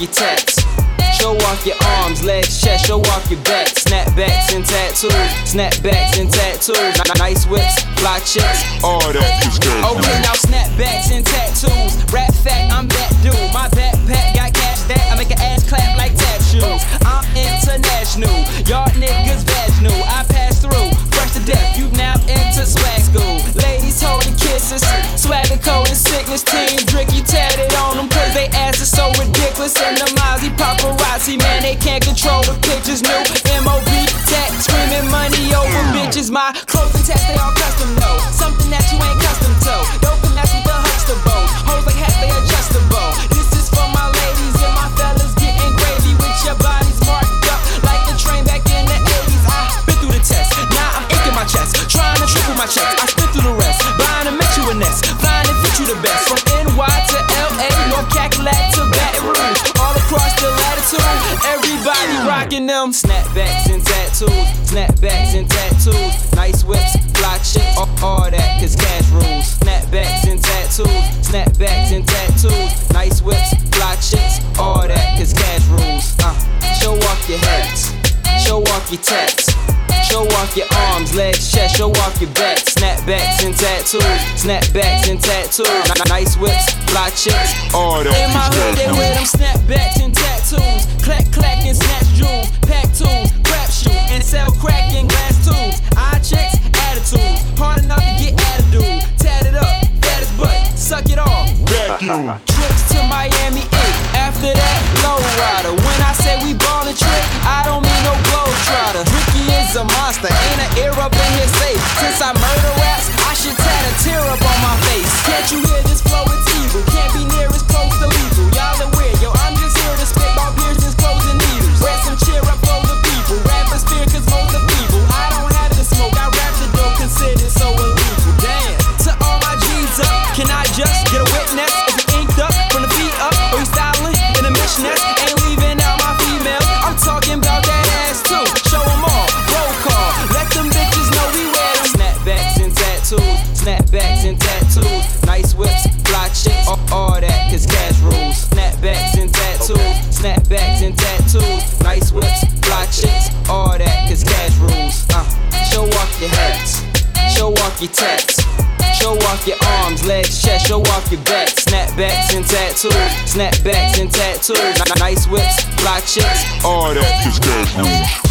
your tats. Show off your arms, legs, chest, show off your back. Snapbacks and tattoos, snapbacks and tattoos. Nice whips, fly chicks. All that is cash ridiculous. And the Mozzie paparazzi, man, they can't control the pictures. New MOB tech, screaming money over bitches. My clothing test, they all custom, no. Something that you ain't custom to. Don't finesse with the Huxtable. Hoes like hats, they adjustable. This is for my ladies and my fellas getting gravy with your bodies marked up like a train back in the 80s. I've been through the test, now I'm inking my chest. Trying to triple my checks, I spit through the rest. Buying to make you a nest, flying to fit you the best. From everybody rocking them. Snapbacks and tattoos, snapbacks and tattoos. Nice whips, fly chicks, all, all that, cause cash rules. Snapbacks and tattoos, snapbacks and tattoos. Nice whips, fly chicks, all that, cause cash rules. Uh, show off your hats, show off your tats. Legs, chest, show off your back. Snapbacks and tattoos, snapbacks and tattoos. Nice whips, fly chicks. All that In my is hood, they wear them snapbacks and tattoos. Clack, clack, and snatch jewels. Pack tools, crap shoot, and sell crack in glass tubes. Eye checks, attitudes. Hard enough to get attitude. Tatted up, fat as butt, suck it off. Vacuum. Trips to Miami Ink. After that, low rider. When I say we ballin' trick, off your tats. Show off your arms, legs, chest, show off your back. Snapbacks and tattoos, snapbacks and tattoos. Nice whips, fly chicks. All that is rules.